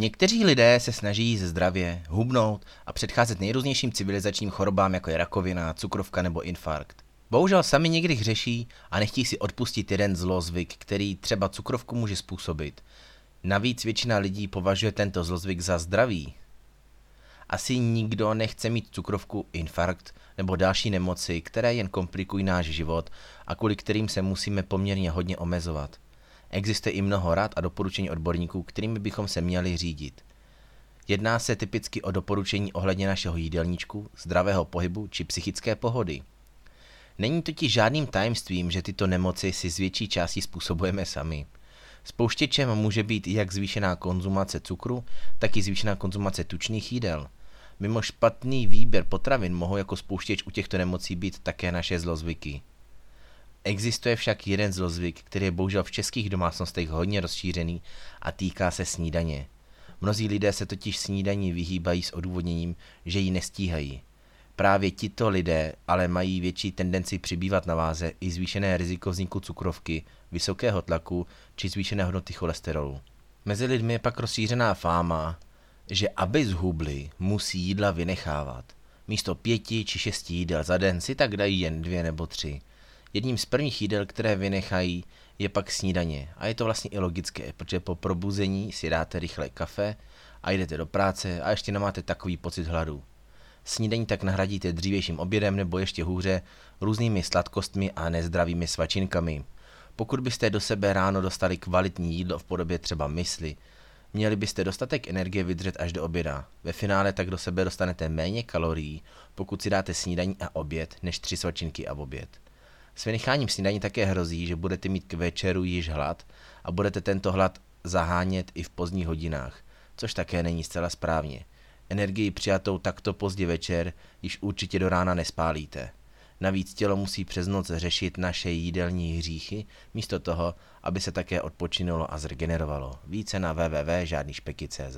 Někteří lidé se snaží jíst zdravě, hubnout a předcházet nejrůznějším civilizačním chorobám, jako je rakovina, cukrovka nebo infarkt. Bohužel sami někdy hřeší a nechtí si odpustit jeden zlozvyk, který třeba cukrovku může způsobit. Navíc většina lidí považuje tento zlozvyk za zdravý. Asi nikdo nechce mít cukrovku, infarkt nebo další nemoci, které jen komplikují náš život a kvůli kterým se musíme poměrně hodně omezovat. Existuje i mnoho rad a doporučení odborníků, kterými bychom se měli řídit. Jedná se typicky o doporučení ohledně našeho jídelníčku, zdravého pohybu či psychické pohody. Není totiž žádným tajemstvím, že tyto nemoci si z větší části způsobujeme sami. Spouštěčem může být jak zvýšená konzumace cukru, tak i zvýšená konzumace tučných jídel. Mimo špatný výběr potravin mohou jako spouštěč u těchto nemocí být také naše zlozvyky. Existuje však jeden zlozvyk, který je bohužel v českých domácnostech hodně rozšířený a týká se snídaně. Mnozí lidé se totiž snídaní vyhýbají s odůvodněním, že ji nestíhají. Právě tito lidé ale mají větší tendenci přibývat na váze i zvýšené riziko vzniku cukrovky, vysokého tlaku či zvýšené hodnoty cholesterolu. Mezi lidmi je pak rozšířená fáma, že aby zhubli, musí jídla vynechávat. Místo pěti či šesti jídel za den si tak dají jen dvě nebo tři. Jedním z prvních jídel, které vynechají, je pak snídaně. A je to vlastně i logické, protože po probuzení si dáte rychle kafe a jdete do práce a ještě nemáte takový pocit hladu. Snídaní tak nahradíte dřívějším obědem nebo ještě hůře různými sladkostmi a nezdravými svačinkami. Pokud byste do sebe ráno dostali kvalitní jídlo v podobě třeba mysli, měli byste dostatek energie vydržet až do oběda. Ve finále tak do sebe dostanete méně kalorií, pokud si dáte snídaní a oběd, než tři svačinky a oběd. S vynecháním snídaní také hrozí, že budete mít k večeru již hlad a budete tento hlad zahánět i v pozdních hodinách, což také není zcela správně. Energii přijatou takto pozdě večer již určitě do rána nespálíte. Navíc tělo musí přes noc řešit naše jídelní hříchy, místo toho, aby se také odpočinulo a zregenerovalo. Více na www.žádnýšpeky.cz